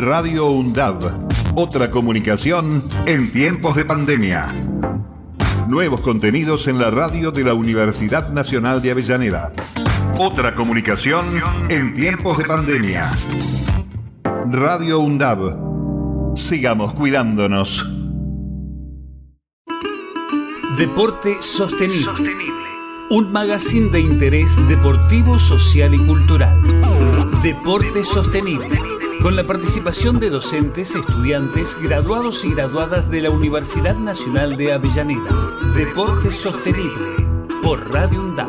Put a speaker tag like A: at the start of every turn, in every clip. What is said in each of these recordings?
A: Radio UNDAB. Otra comunicación en tiempos de pandemia. Nuevos contenidos en la radio de la Universidad Nacional de Avellaneda. Otra comunicación en tiempos de pandemia. Radio UNDAB. Sigamos cuidándonos.
B: Deporte sostenible. Un magazine de interés deportivo, social y cultural. Deporte sostenible con la participación de docentes, estudiantes, graduados y graduadas de la Universidad Nacional de Avellaneda. Deporte Sostenible, por Radio UNDAP.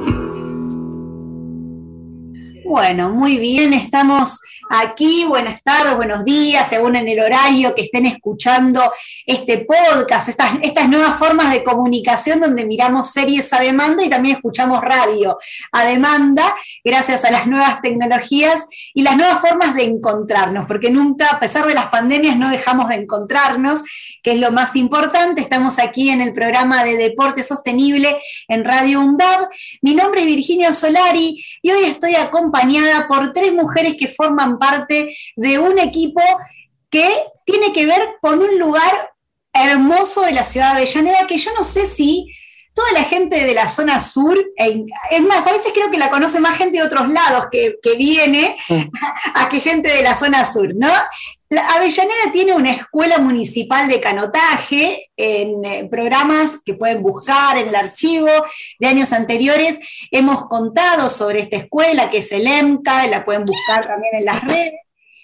C: Bueno, muy bien, estamos aquí. Buenas tardes, buenos días, según en el horario que estén escuchando este podcast, estas, nuevas formas de comunicación donde miramos series a demanda y también escuchamos radio a demanda, gracias a las nuevas tecnologías y las nuevas formas de encontrarnos, porque nunca, a pesar de las pandemias, no dejamos de encontrarnos, que es lo más importante. Estamos aquí en el programa de Deporte Sostenible en Radio UNDAB. Mi nombre es Virginia Solari y hoy estoy acompañada por tres mujeres que forman parte de un equipo que tiene que ver con un lugar hermoso de la ciudad de Avellaneda, que yo no sé si toda la gente de la zona sur, es más, a veces creo que la conoce más gente de otros lados que, viene a, que gente de la zona sur, ¿no? La Avellaneda tiene una escuela municipal de canotaje en eh, programas que pueden buscar en el archivo de años anteriores. Hemos contado sobre esta escuela que es el EMCA, la pueden buscar también en las redes.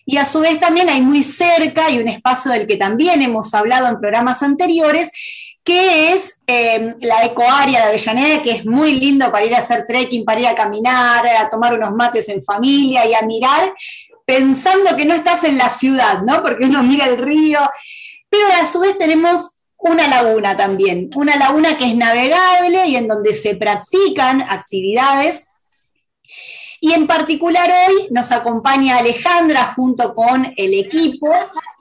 C: Y a su vez también hay muy cerca y un espacio del que también hemos hablado en programas anteriores, que es eh, la ecoárea de Avellaneda, que es muy lindo para ir a hacer trekking, para ir a caminar, a tomar unos mates en familia y a mirar pensando que no estás en la ciudad, ¿no? Porque uno mira el río, pero a su vez tenemos una laguna también, una laguna que es navegable y en donde se practican actividades. Y en particular hoy nos acompaña Alejandra junto con el equipo.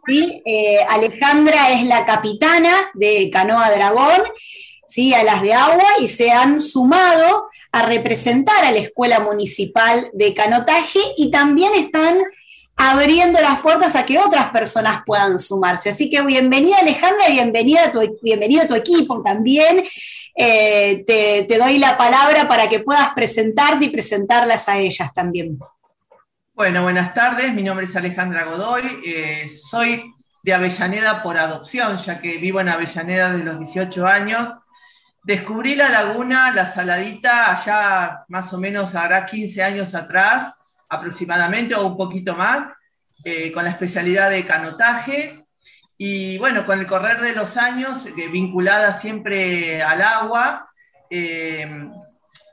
C: Eh, Alejandra es la capitana de Canoa Dragón ¿sí? a las de agua y se han sumado a representar a la Escuela Municipal de Canotaje y también están abriendo las puertas a que otras personas puedan sumarse. Así que bienvenida Alejandra, bienvenida a tu, bienvenido a tu equipo también. Eh, te, doy la palabra para que puedas presentarte y presentarlas a ellas también.
D: Bueno, buenas tardes, mi nombre es Alejandra Godoy, eh, soy de Avellaneda por adopción, ya que vivo en Avellaneda desde los 18 años. Descubrí la laguna, la saladita, allá más o menos hará 15 años atrás, aproximadamente, o un poquito más, eh, con la especialidad de canotaje. Y bueno, con el correr de los años, eh, vinculada siempre al agua,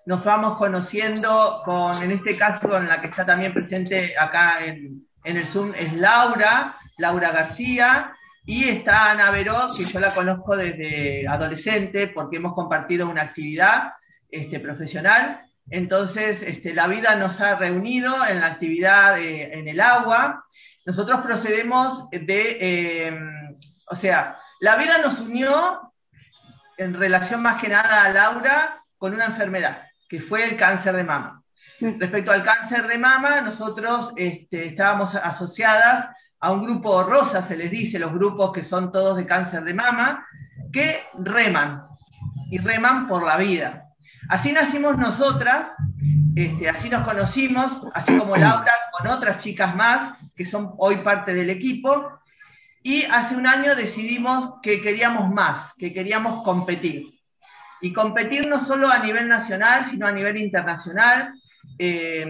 D: nos vamos conociendo con, en este caso, con la que está también presente acá en, en el Zoom, es Laura, Laura García, y está Ana Veró, que yo la conozco desde adolescente porque hemos compartido una actividad este, profesional. Entonces, este, la vida nos ha reunido en la actividad en el agua. Nosotros procedemos de, em, o sea, la vida nos unió en relación más que nada a Laura con una enfermedad, que fue el cáncer de mama. Mm. Respecto al cáncer de mama, nosotros este, estábamos asociadas a un grupo rosa, se les dice, los grupos que son todos de cáncer de mama, que reman, y reman por la vida. Así nacimos nosotras, este, así nos conocimos, así como Laura, con otras chicas más, que son hoy parte del equipo, y hace un año decidimos que queríamos más, que queríamos competir. Y competir no solo a nivel nacional, sino a nivel internacional. Eh,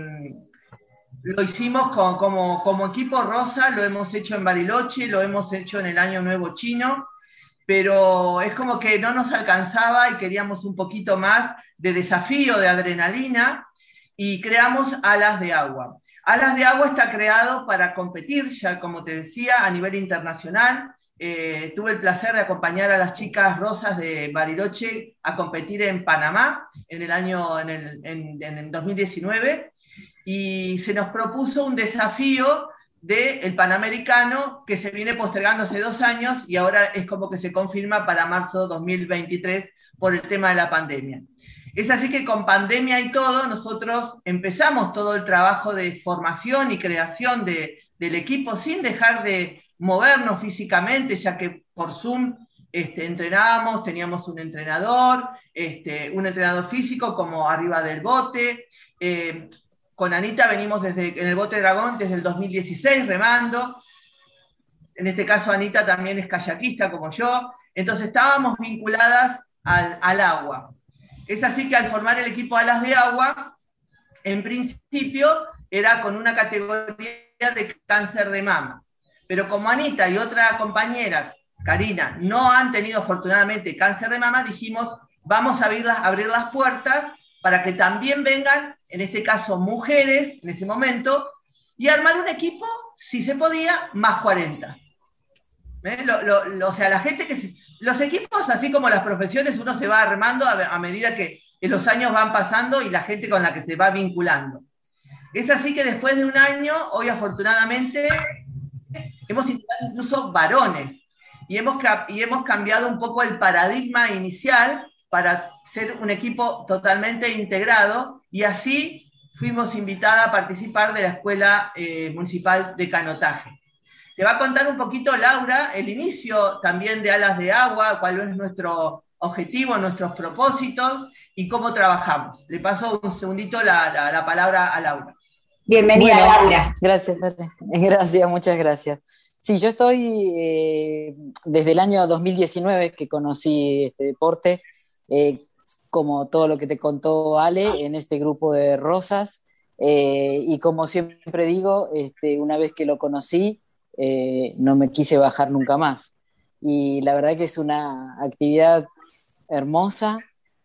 D: lo hicimos como, equipo Rosa, lo hemos hecho en Bariloche, lo hemos hecho en el Año Nuevo Chino, pero es como que no nos alcanzaba y queríamos un poquito más de desafío, de adrenalina, y creamos Alas de Agua. Alas de Agua está creado para competir, ya como te decía, a nivel internacional. Eh, tuve el placer de acompañar a las chicas rosas de Bariloche a competir en Panamá en el año en el, en 2019 y se nos propuso un desafío del Panamericano que se viene postergando hace dos años y ahora es como que se confirma para marzo 2023 por el tema de la pandemia. Es así que con pandemia y todo, nosotros empezamos todo el trabajo de formación y creación de, del equipo sin dejar de movernos físicamente, ya que por Zoom este, entrenábamos, teníamos un entrenador, este, un entrenador físico como arriba del bote. Eh, con Anita venimos desde, en el bote dragón desde el 2016 remando. En este caso Anita también es kayakista como yo. Entonces estábamos vinculadas al, al agua. Es así que al formar el equipo Alas de Agua, en principio era con una categoría de cáncer de mama. Pero como Anita y otra compañera, Karina, no han tenido afortunadamente cáncer de mama, dijimos, vamos a abrir las, abrir las puertas para que también vengan, en este caso mujeres, en ese momento, y armar un equipo, si se podía, más 40. ¿Eh? o sea, la gente que... los equipos, así como las profesiones, uno se va armando a, medida que, los años van pasando y la gente con la que se va vinculando. Es así que después de un año, hoy afortunadamente, hemos integrado incluso varones y hemos, y hemos cambiado un poco el paradigma inicial para ser un equipo totalmente integrado y así fuimos invitadas a participar de la Escuela eh, Municipal de Canotaje. Te va a contar un poquito Laura el inicio también de Alas de Agua, cuál es nuestro objetivo, nuestros propósitos y cómo trabajamos. Le paso un segundito la, palabra a Laura.
C: Bienvenida, Laura.
E: Gracias, gracias, muchas gracias. Sí, yo estoy eh, desde el año 2019 que conocí este deporte, eh, como todo lo que te contó Ale, en este grupo de Rosas. Eh, y como siempre digo, este, una vez que lo conocí, no me quise bajar nunca más. Y la verdad que es una actividad hermosa.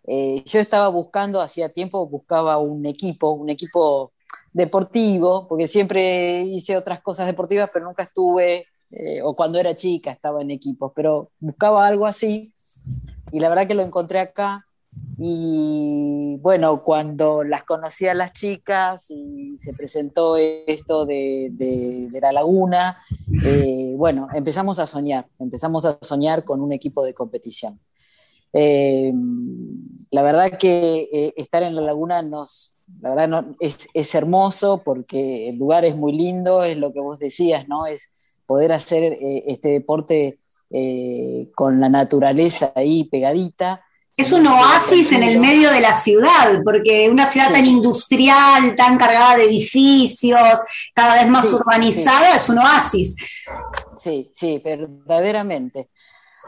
E: Yo estaba buscando, hacía tiempo, buscaba un equipo, un equipo deportivo, porque siempre hice otras cosas deportivas, pero nunca estuve, eh, o cuando era chica estaba en equipos, pero buscaba algo así. Y la verdad que lo encontré acá y bueno, cuando las conocí a las chicas y se presentó esto de, la laguna, eh, bueno, empezamos a soñar, empezamos a soñar con un equipo de competición. Eh, la verdad que estar en la laguna nos, la verdad es, es, hermoso porque el lugar es muy lindo, es lo que vos decías, ¿no? Es poder hacer este deporte con la naturaleza ahí pegadita.
C: Es un oasis en el medio de la ciudad, porque una ciudad tan industrial, tan cargada de edificios, cada vez más urbanizada, es un oasis.
E: Sí, sí, verdaderamente.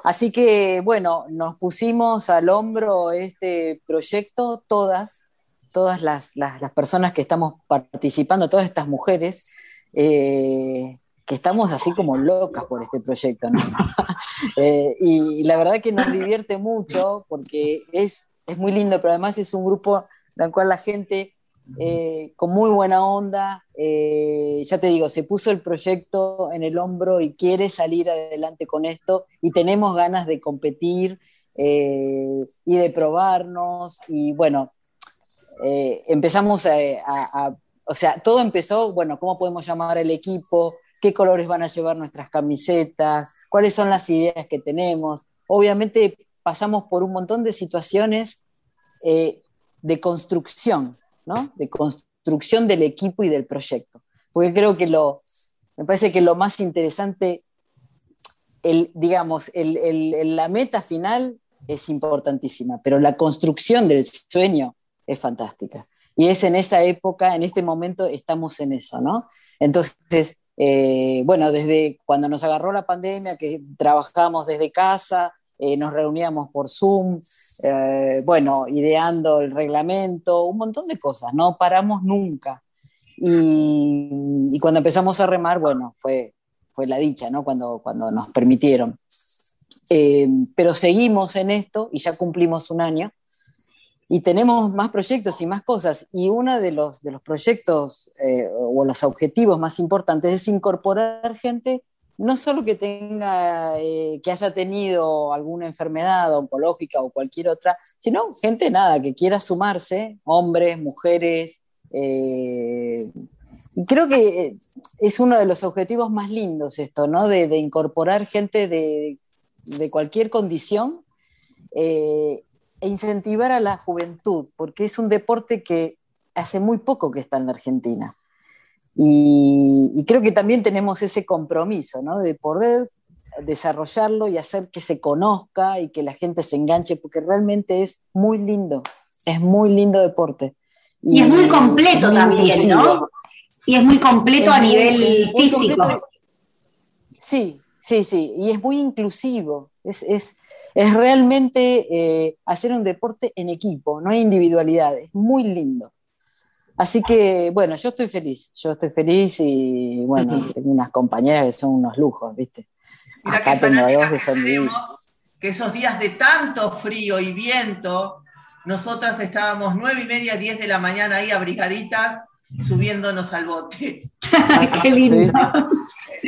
E: Así que, bueno, nos pusimos al hombro este proyecto, todas, todas las, personas que estamos participando, todas estas mujeres, eh, que estamos así como locas por este proyecto. Eh, y la verdad que nos divierte mucho porque es, es muy lindo, pero además es un grupo en el cual la gente eh, con muy buena onda, ya te digo, se puso el proyecto en el hombro y quiere salir adelante con esto y tenemos ganas de competir y de probarnos y bueno, empezamos a, a, o sea, todo empezó, bueno, ¿cómo podemos llamar el equipo? qué colores van a llevar nuestras camisetas, cuáles son las ideas que tenemos. Obviamente pasamos por un montón de situaciones eh, de construcción, ¿no? De construcción del equipo y del proyecto. Porque creo que lo, me parece que lo más interesante, el, digamos, la meta final es importantísima, pero la construcción del sueño es fantástica. Y es en esa época, en este momento, estamos en eso, ¿no? Entonces, eh, bueno, desde cuando nos agarró la pandemia, que trabajamos desde casa, eh, nos reuníamos por Zoom, eh, bueno, ideando el reglamento, un montón de cosas, no paramos nunca. Y, cuando empezamos a remar, bueno, fue, fue la dicha, ¿no? Cuando, cuando nos permitieron. pero seguimos en esto y ya cumplimos un año y tenemos más proyectos y más cosas. Y uno de los, de los proyectos eh, o los objetivos más importantes es incorporar gente, no solo que tenga, eh, que haya tenido alguna enfermedad oncológica o cualquier otra, sino gente nada, que quiera sumarse, hombres, mujeres. Eh, y creo que es uno de los objetivos más lindos esto, ¿no? De, incorporar gente de, de cualquier condición e incentivar a la juventud, porque es un deporte que hace muy poco que está en la Argentina. Y, creo que también tenemos ese compromiso, ¿no? De poder desarrollarlo y hacer que se conozca y que la gente se enganche, porque realmente es muy lindo, es muy lindo deporte.
C: Y, es muy completo también, ¿no? Y es muy completo a nivel físico.
E: Sí, sí, sí, y es muy inclusivo. Es, es, es realmente eh, hacer un deporte en equipo, no hay individualidades, muy lindo. Así que, bueno, yo estoy feliz, yo estoy feliz y, bueno, tengo unas compañeras que son unos lujos, ¿viste?
D: Acá tengo dos que son que esos días de tanto frío y viento, nosotras estábamos nueve y media, diez de la mañana ahí abrigaditas, subiéndonos al bote.
C: ¡Qué lindo!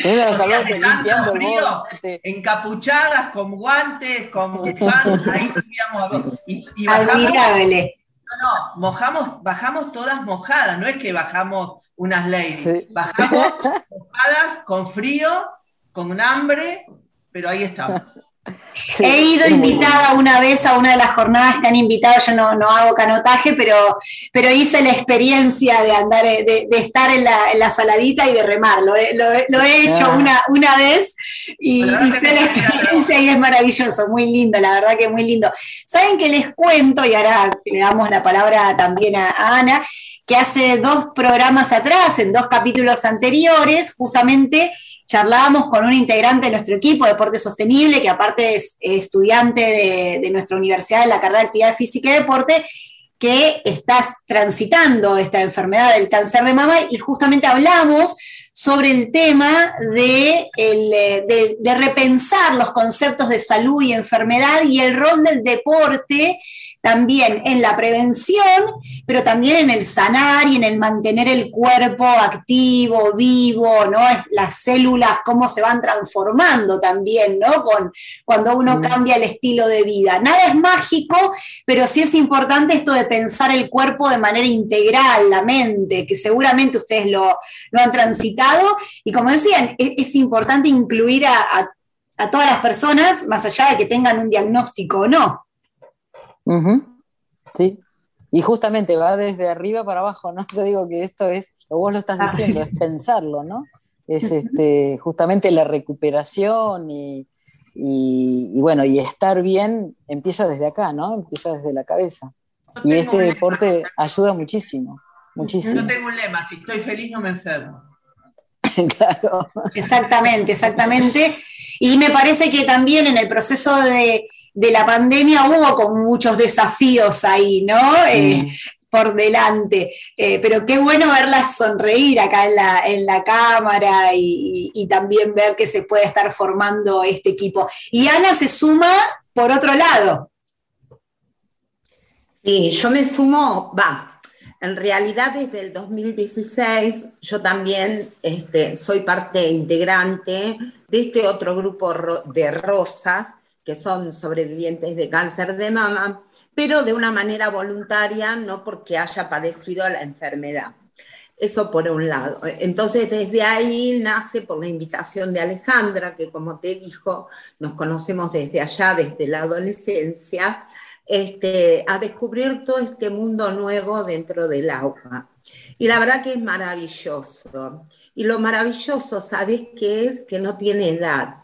D: Al bote, limpiando frío, Encapuchadas, con guantes, con bufán, ahí subíamos. Y, y
C: Admirable.
D: No, mojamos, bajamos todas mojadas, no es que bajamos unas leyes, bajamos mojadas, con frío, con hambre, pero ahí estamos.
C: He ido invitada una vez a una de las jornadas que han invitado, yo no, no hago canotaje, pero, pero hice la experiencia de andar, de, estar en la, saladita y de remar. Lo, he hecho ah. una, una vez y hice la experiencia y es maravilloso, muy lindo, la verdad que muy lindo. ¿Saben que les cuento? Y ahora le damos la palabra también a Ana, que hace dos programas atrás, en dos capítulos anteriores, justamente charlábamos con un integrante de nuestro equipo de Deporte Sostenible, que aparte es estudiante de, nuestra universidad en la carrera de Actividad Física y Deporte, que estás transitando esta enfermedad del cáncer de mama y justamente hablamos sobre el tema de, de, repensar los conceptos de salud y enfermedad y el rol del deporte también en la prevención, pero también en el sanar y en el mantener el cuerpo activo, vivo, ¿no? Las células, cómo se van transformando también, ¿no? Con, cuando uno mm. cambia el estilo de vida. Nada es mágico, pero sí es importante esto de pensar el cuerpo de manera integral, la mente, que seguramente ustedes lo, han transitado. Y como decían, es, importante incluir a todas las personas, más allá de que tengan un diagnóstico o no.
E: Sí. Y justamente va desde arriba para abajo, ¿no? Yo digo que esto es, lo vos lo estás diciendo, es pensarlo, ¿no? Es este, justamente la recuperación y, bueno, y estar bien empieza desde acá, ¿no? Empieza desde la cabeza. Y este deporte ayuda muchísimo, muchísimo.
D: Yo tengo un lema, si estoy feliz no me enfermo.
C: claro. Exactamente, exactamente. Y me parece que también en el proceso de, de la pandemia hubo con muchos desafíos ahí, ¿no? Eh, por delante. Eh, pero qué bueno verlas sonreír acá en la, en la cámara y, también ver que se puede estar formando este equipo. Y Ana se suma por otro lado.
F: Sí, yo me sumo, va, en realidad desde el 2016 yo también este, soy parte integrante de este otro grupo de rosas que son sobrevivientes de cáncer de mama, pero de una manera voluntaria, no porque haya padecido la enfermedad. Eso por un lado. Entonces, desde ahí nace por la invitación de Alejandra, que como te dijo, nos conocemos desde allá, desde la adolescencia, este, a descubrir todo este mundo nuevo dentro del agua. Y la verdad que es maravilloso. Y lo maravilloso, ¿sabes qué es? Que no tiene edad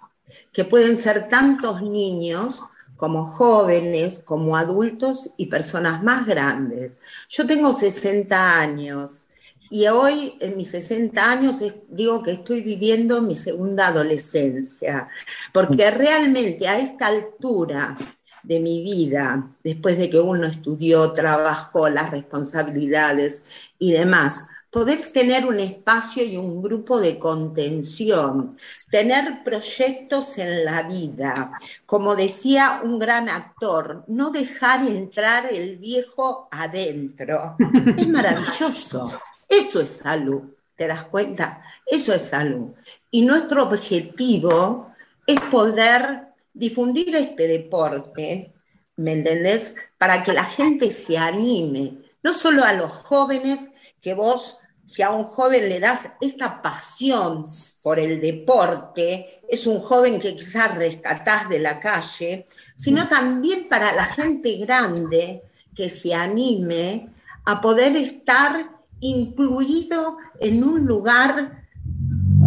F: que pueden ser tantos niños como jóvenes, como adultos y personas más grandes. Yo tengo 60 años y hoy en mis 60 años digo que estoy viviendo mi segunda adolescencia, porque realmente a esta altura de mi vida, después de que uno estudió, trabajó, las responsabilidades y demás, poder tener un espacio y un grupo de contención, tener proyectos en la vida. Como decía un gran actor, no dejar entrar el viejo adentro. Es maravilloso. Eso es salud. ¿Te das cuenta? Eso es salud. Y nuestro objetivo es poder difundir este deporte, ¿me entendés? Para que la gente se anime, no solo a los jóvenes, que vos, si a un joven le das esta pasión por el deporte, es un joven que quizás rescatás de la calle, sino también para la gente grande que se anime a poder estar incluido en un lugar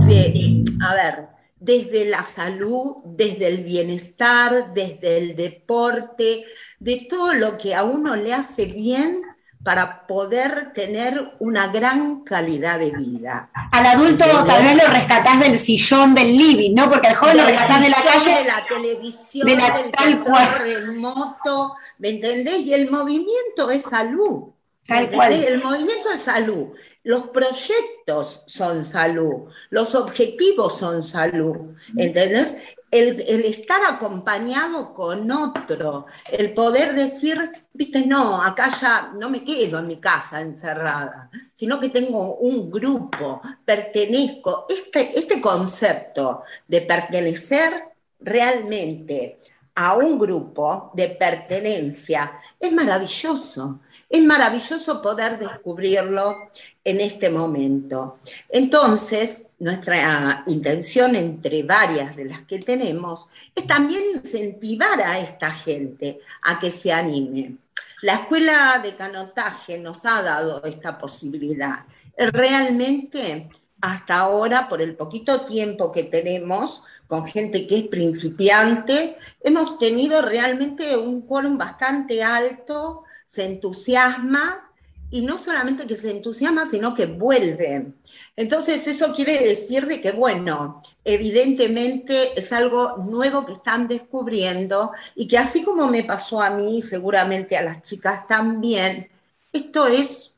F: de, a ver, desde la salud, desde el bienestar, desde el deporte, de todo lo que a uno le hace bien para poder tener una gran calidad de vida.
C: Al adulto tal vez lo rescatás del sillón del living, ¿no? Porque al joven lo rescatás de la calle.
F: De la televisión, de la, del tal cual. remoto, ¿me entendés? Y el movimiento es salud. Tal cual. El movimiento es salud. Los proyectos son salud, los objetivos son salud, ¿entendés? El, estar acompañado con otro, el poder decir, viste, no, acá ya no me quedo en mi casa encerrada, sino que tengo un grupo, pertenezco. Este, este concepto de pertenecer realmente a un grupo de pertenencia es maravilloso. Es maravilloso poder descubrirlo en este momento. Entonces, nuestra intención entre varias de las que tenemos es también incentivar a esta gente a que se anime. La escuela de canotaje nos ha dado esta posibilidad. Realmente, hasta ahora, por el poquito tiempo que tenemos, con gente que es principiante, hemos tenido realmente un quórum bastante alto se entusiasma y no solamente que se entusiasma, sino que vuelve. Entonces, eso quiere decir de que, bueno, evidentemente es algo nuevo que están descubriendo y que así como me pasó a mí, seguramente a las chicas también, esto es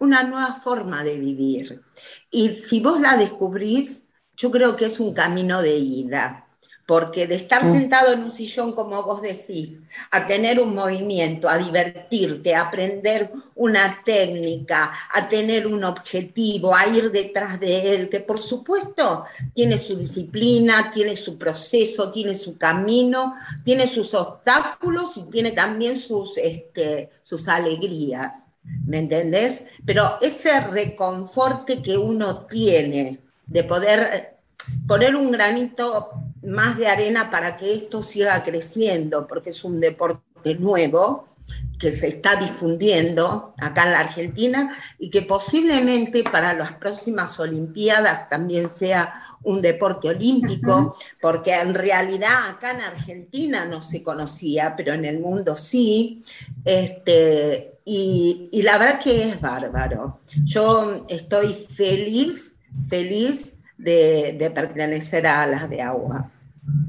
F: una nueva forma de vivir. Y si vos la descubrís, yo creo que es un camino de ida porque de estar mm. sentado en un sillón, como vos decís, a tener un movimiento, a divertirte, a aprender una técnica, a tener un objetivo, a ir detrás de él, que por supuesto tiene su disciplina, tiene su proceso, tiene su camino, tiene sus obstáculos y tiene también sus, este, sus alegrías. ¿Me entendés? Pero ese reconforte que uno tiene de poder poner un granito más de arena para que esto siga creciendo, porque es un deporte nuevo que se está difundiendo acá en la Argentina y que posiblemente para las próximas Olimpiadas también sea un deporte olímpico, porque en realidad acá en Argentina no se conocía, pero en el mundo sí. Este, y, y la verdad que es bárbaro. Yo estoy feliz, feliz de, pertenecer a las de agua.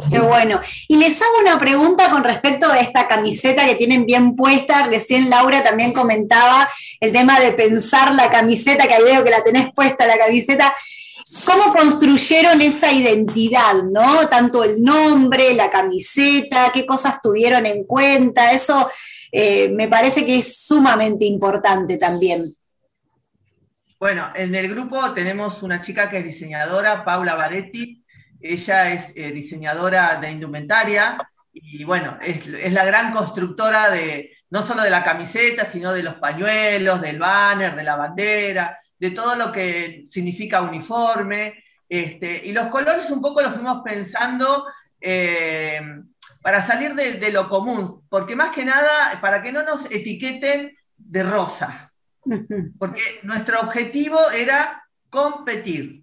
C: Qué bueno. Y les hago una pregunta con respecto a esta camiseta que tienen bien puesta. Recién Laura también comentaba el tema de pensar la camiseta, que ahí veo que la tenés puesta la camiseta. ¿Cómo construyeron esa identidad, no? Tanto el nombre, la camiseta, qué cosas tuvieron en cuenta. Eso eh, me parece que es sumamente importante también.
D: Bueno, en el grupo tenemos una chica que es diseñadora, Paula Baretti. Ella es eh, diseñadora de indumentaria y bueno, es, la gran constructora de no solo de la camiseta, sino de los pañuelos, del banner, de la bandera, de todo lo que significa uniforme. Este, y los colores un poco los fuimos pensando eh, para salir de, de, lo común, porque más que nada, para que no nos etiqueten de rosa. Porque nuestro objetivo era competir.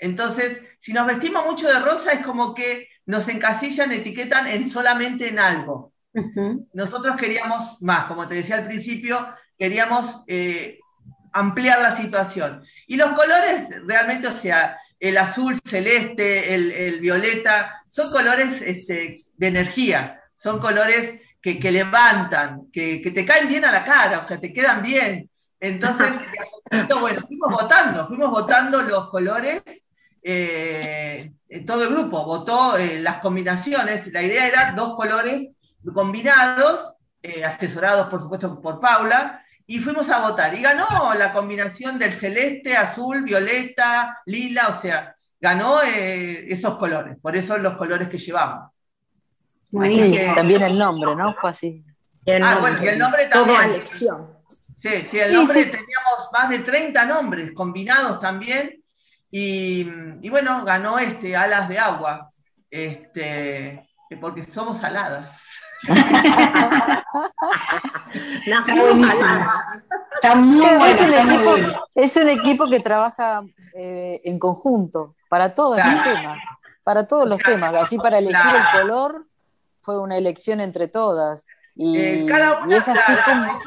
D: Entonces, si nos vestimos mucho de rosa, es como que nos encasillan, etiquetan en solamente en algo. Nosotros queríamos más, como te decía al principio, queríamos eh, ampliar la situación. Y los colores, realmente, o sea, el azul celeste, el, violeta, son colores este, de energía, son colores que, levantan, que, te caen bien a la cara, o sea, te quedan bien. Entonces, bueno, fuimos votando, fuimos votando los colores, eh, todo el grupo votó eh, las combinaciones, la idea era dos colores combinados, eh, asesorados por supuesto por Paula, y fuimos a votar. Y ganó la combinación del celeste, azul, violeta, lila, o sea, ganó esos colores, por eso los colores que llevamos.
E: Sí, también el nombre, ¿no? Fue así.
D: ah, bueno, y el nombre también. Toda elección. Sí, sí, el nombre teníamos más de 30 nombres combinados también. Y, bueno, ganó este Alas de Agua, este, porque somos aladas.
E: Está muy bueno. Es un, equipo, es un equipo que trabaja eh, en conjunto para todos los temas, para todos los temas. Así para elegir el color fue una elección entre todas. Y,
D: eh, es así como...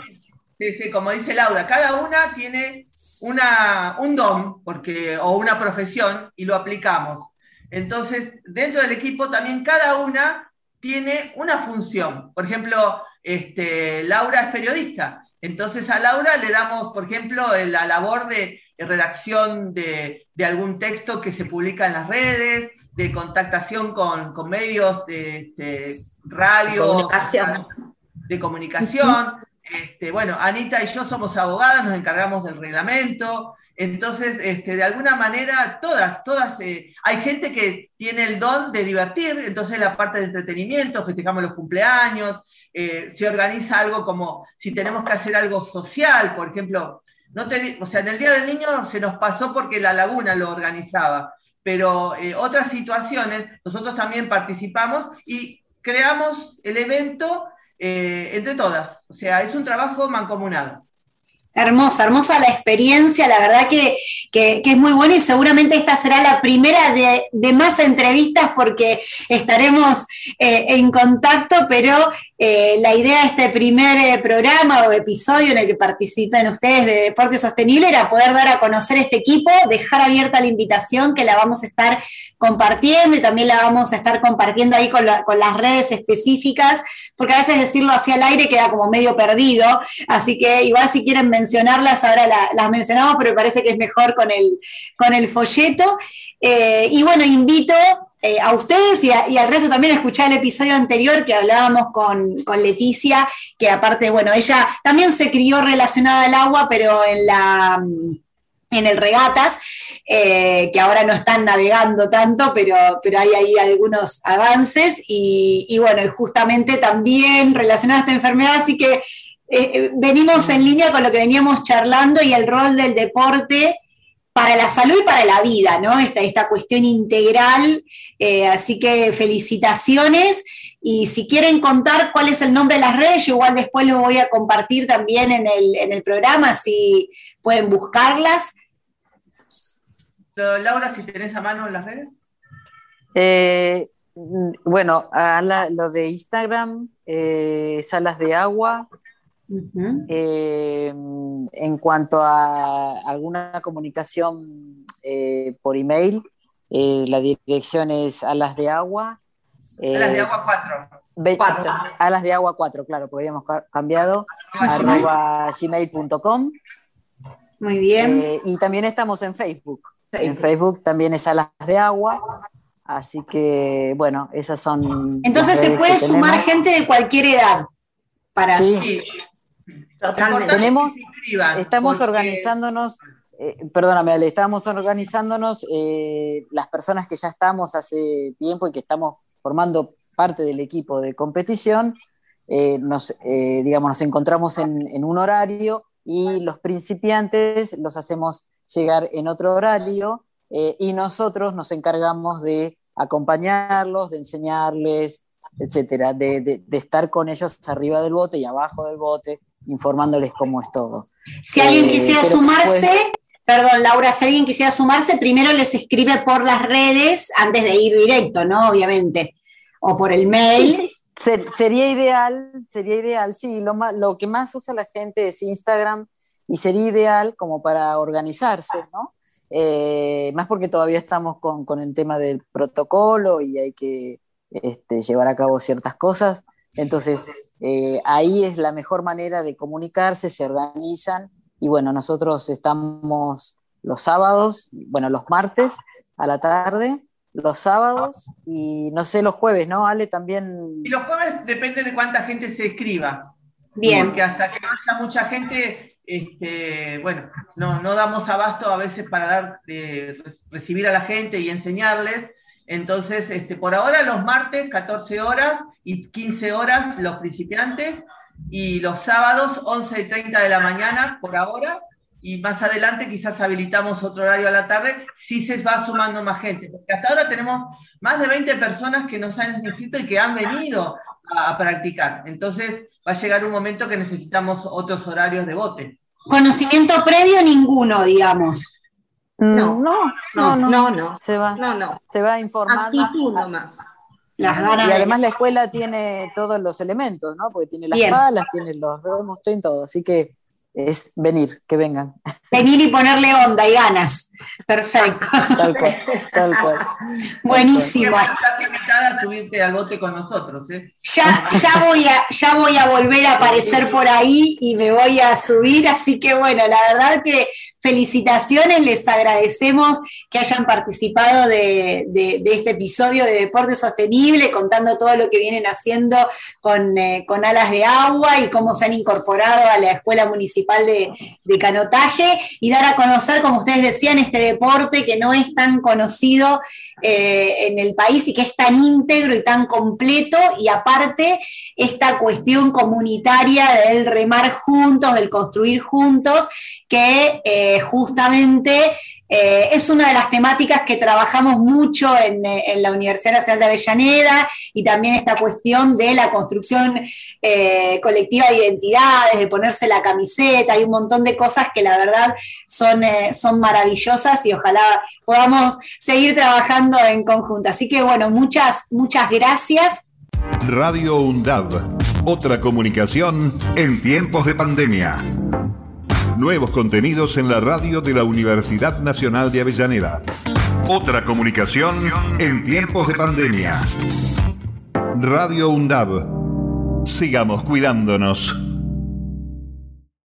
D: Sí, sí, como dice Laura, cada una tiene una, un don porque, o una profesión y lo aplicamos. Entonces, dentro del equipo también cada una tiene una función. Por ejemplo, este, Laura es periodista. Entonces a Laura le damos, por ejemplo, la labor de redacción de, algún texto que se publica en las redes, de contactación con, medios de, este, radio, de comunicación. Este, bueno, Anita y yo somos abogadas, nos encargamos del reglamento, entonces, este, de alguna manera, todas, todas, eh, hay gente que tiene el don de divertir, entonces la parte de entretenimiento, festejamos los cumpleaños, eh, se organiza algo como si tenemos que hacer algo social, por ejemplo, o sea, en el Día del Niño se nos pasó porque la laguna lo organizaba, pero eh, otras situaciones, nosotros también participamos y creamos el evento entre todas, o sea, es un trabajo mancomunado.
C: Hermosa, hermosa la experiencia, la verdad que, es muy buena y seguramente esta será la primera de, más entrevistas porque estaremos eh, en contacto, pero eh, la idea de este primer eh, programa o episodio en el que participen ustedes de Deporte Sostenible era poder dar a conocer este equipo, dejar abierta la invitación que la vamos a estar compartiendo y también la vamos a estar compartiendo ahí con, las redes específicas, porque a veces decirlo hacia el aire queda como medio perdido, así que igual si quieren mencionarlas, ahora las mencionamos, pero me parece que es mejor con el, folleto. Eh, y bueno, invito eh, a ustedes y, al resto también escuchar el episodio anterior que hablábamos con, Leticia, que aparte, bueno, ella también se crió relacionada al agua, pero en la en el regatas, eh, que ahora no están navegando tanto, pero, pero hay ahí algunos avances y, y bueno, justamente también relacionada a esta enfermedad, así que eh, venimos en línea con lo que veníamos charlando y el rol del deporte para la salud y para la vida, ¿no? Esta, esta cuestión integral. Eh, así que felicitaciones. Y si quieren contar cuál es el nombre de las redes, yo igual después lo voy a compartir también en el, programa, si pueden buscarlas.
D: Laura, si tenés a mano las redes.
E: Eh, bueno, lo de Instagram, eh, Salas de Agua, eh, en cuanto a alguna comunicación eh, por email, eh, la dirección es alas de agua.
D: alas de agua 4.
E: Alas de agua 4, claro, porque habíamos cambiado. arroba gmail.com.
C: Muy bien.
E: y también estamos en Facebook. En Facebook también es alas de agua. Así que, bueno, esas son.
C: Entonces se puede sumar gente de cualquier edad para
E: sí. Tenemos, estamos organizándonos, eh, perdóname, Ale, estamos organizándonos eh, las personas que ya estamos hace tiempo y que estamos formando parte del equipo de competición, eh, nos, digamos, nos encontramos en, un horario y los principiantes los hacemos llegar en otro horario y nosotros nos encargamos de acompañarlos, de enseñarles, etcétera, de, de, estar con ellos arriba del bote y abajo del bote, informándoles cómo es todo.
C: Si alguien eh, quisiera sumarse, perdón, Laura, si alguien quisiera sumarse, primero les escribe por las redes antes de ir directo, ¿no? Obviamente. O por el mail.
E: sería ideal, sería ideal, sí. Lo, lo que más usa la gente es Instagram y sería ideal como para organizarse, ¿no? Eh, más porque todavía estamos con, con, el tema del protocolo y hay que este, llevar a cabo ciertas cosas. Entonces, eh, ahí es la mejor manera de comunicarse, se organizan y bueno, nosotros estamos los sábados, bueno, los martes a la tarde, los sábados y no sé, los jueves, ¿no, Ale? También...
D: Y los jueves depende de cuánta gente se escriba.
C: Bien.
D: Porque hasta que no haya mucha gente, este, bueno, no, no damos abasto a veces para dar, eh, recibir a la gente y enseñarles. Entonces, este, por ahora los martes 14 horas y 15 horas los principiantes y los sábados 11 y 30 de la mañana por ahora y más adelante quizás habilitamos otro horario a la tarde si se va sumando más gente. Porque hasta ahora tenemos más de 20 personas que nos han inscrito y que han venido a, practicar. Entonces va a llegar un momento que necesitamos otros horarios de bote.
C: Conocimiento previo ninguno, digamos.
E: Mm, no, no, no, no, no,
F: Se va, no, no.
E: Se va informando.
F: Actitud nomás.
E: Las ganas y además la escuela tiene todos los elementos, ¿no? Porque tiene las palas, tiene los remos, tiene todo. Así que es venir, que vengan.
C: Venir y ponerle onda y ganas. Perfecto.
E: Tal cual, tal cual.
C: Buenísimo.
D: Estás invitada a subirte al bote con nosotros. ¿eh?
C: Ya, ya, voy a, ya voy a volver a aparecer por ahí y me voy a subir, así que bueno, la verdad que felicitaciones, les agradecemos que hayan participado de, este episodio de Deporte Sostenible, contando todo lo que vienen haciendo con, eh, con, alas de agua y cómo se han incorporado a la Escuela Municipal de, Canotaje. Y dar a conocer, como ustedes decían, este deporte que no es tan conocido eh, en el país y que es tan íntegro y tan completo. Y aparte esta cuestión comunitaria del remar juntos, del construir juntos, que eh, justamente eh, es una de las temáticas que trabajamos mucho en, la Universidad Nacional de Avellaneda y también esta cuestión de la construcción colectiva de identidades, de ponerse la camiseta, hay un montón de cosas que la verdad son, son maravillosas y ojalá podamos seguir trabajando en conjunto. Así que bueno, muchas, muchas gracias.
A: Radio UNDAV, otra comunicación en tiempos de pandemia. Nuevos contenidos en la radio de la Universidad Nacional de Avellaneda. Otra comunicación en tiempos de pandemia. Radio UNDAV. Sigamos cuidándonos.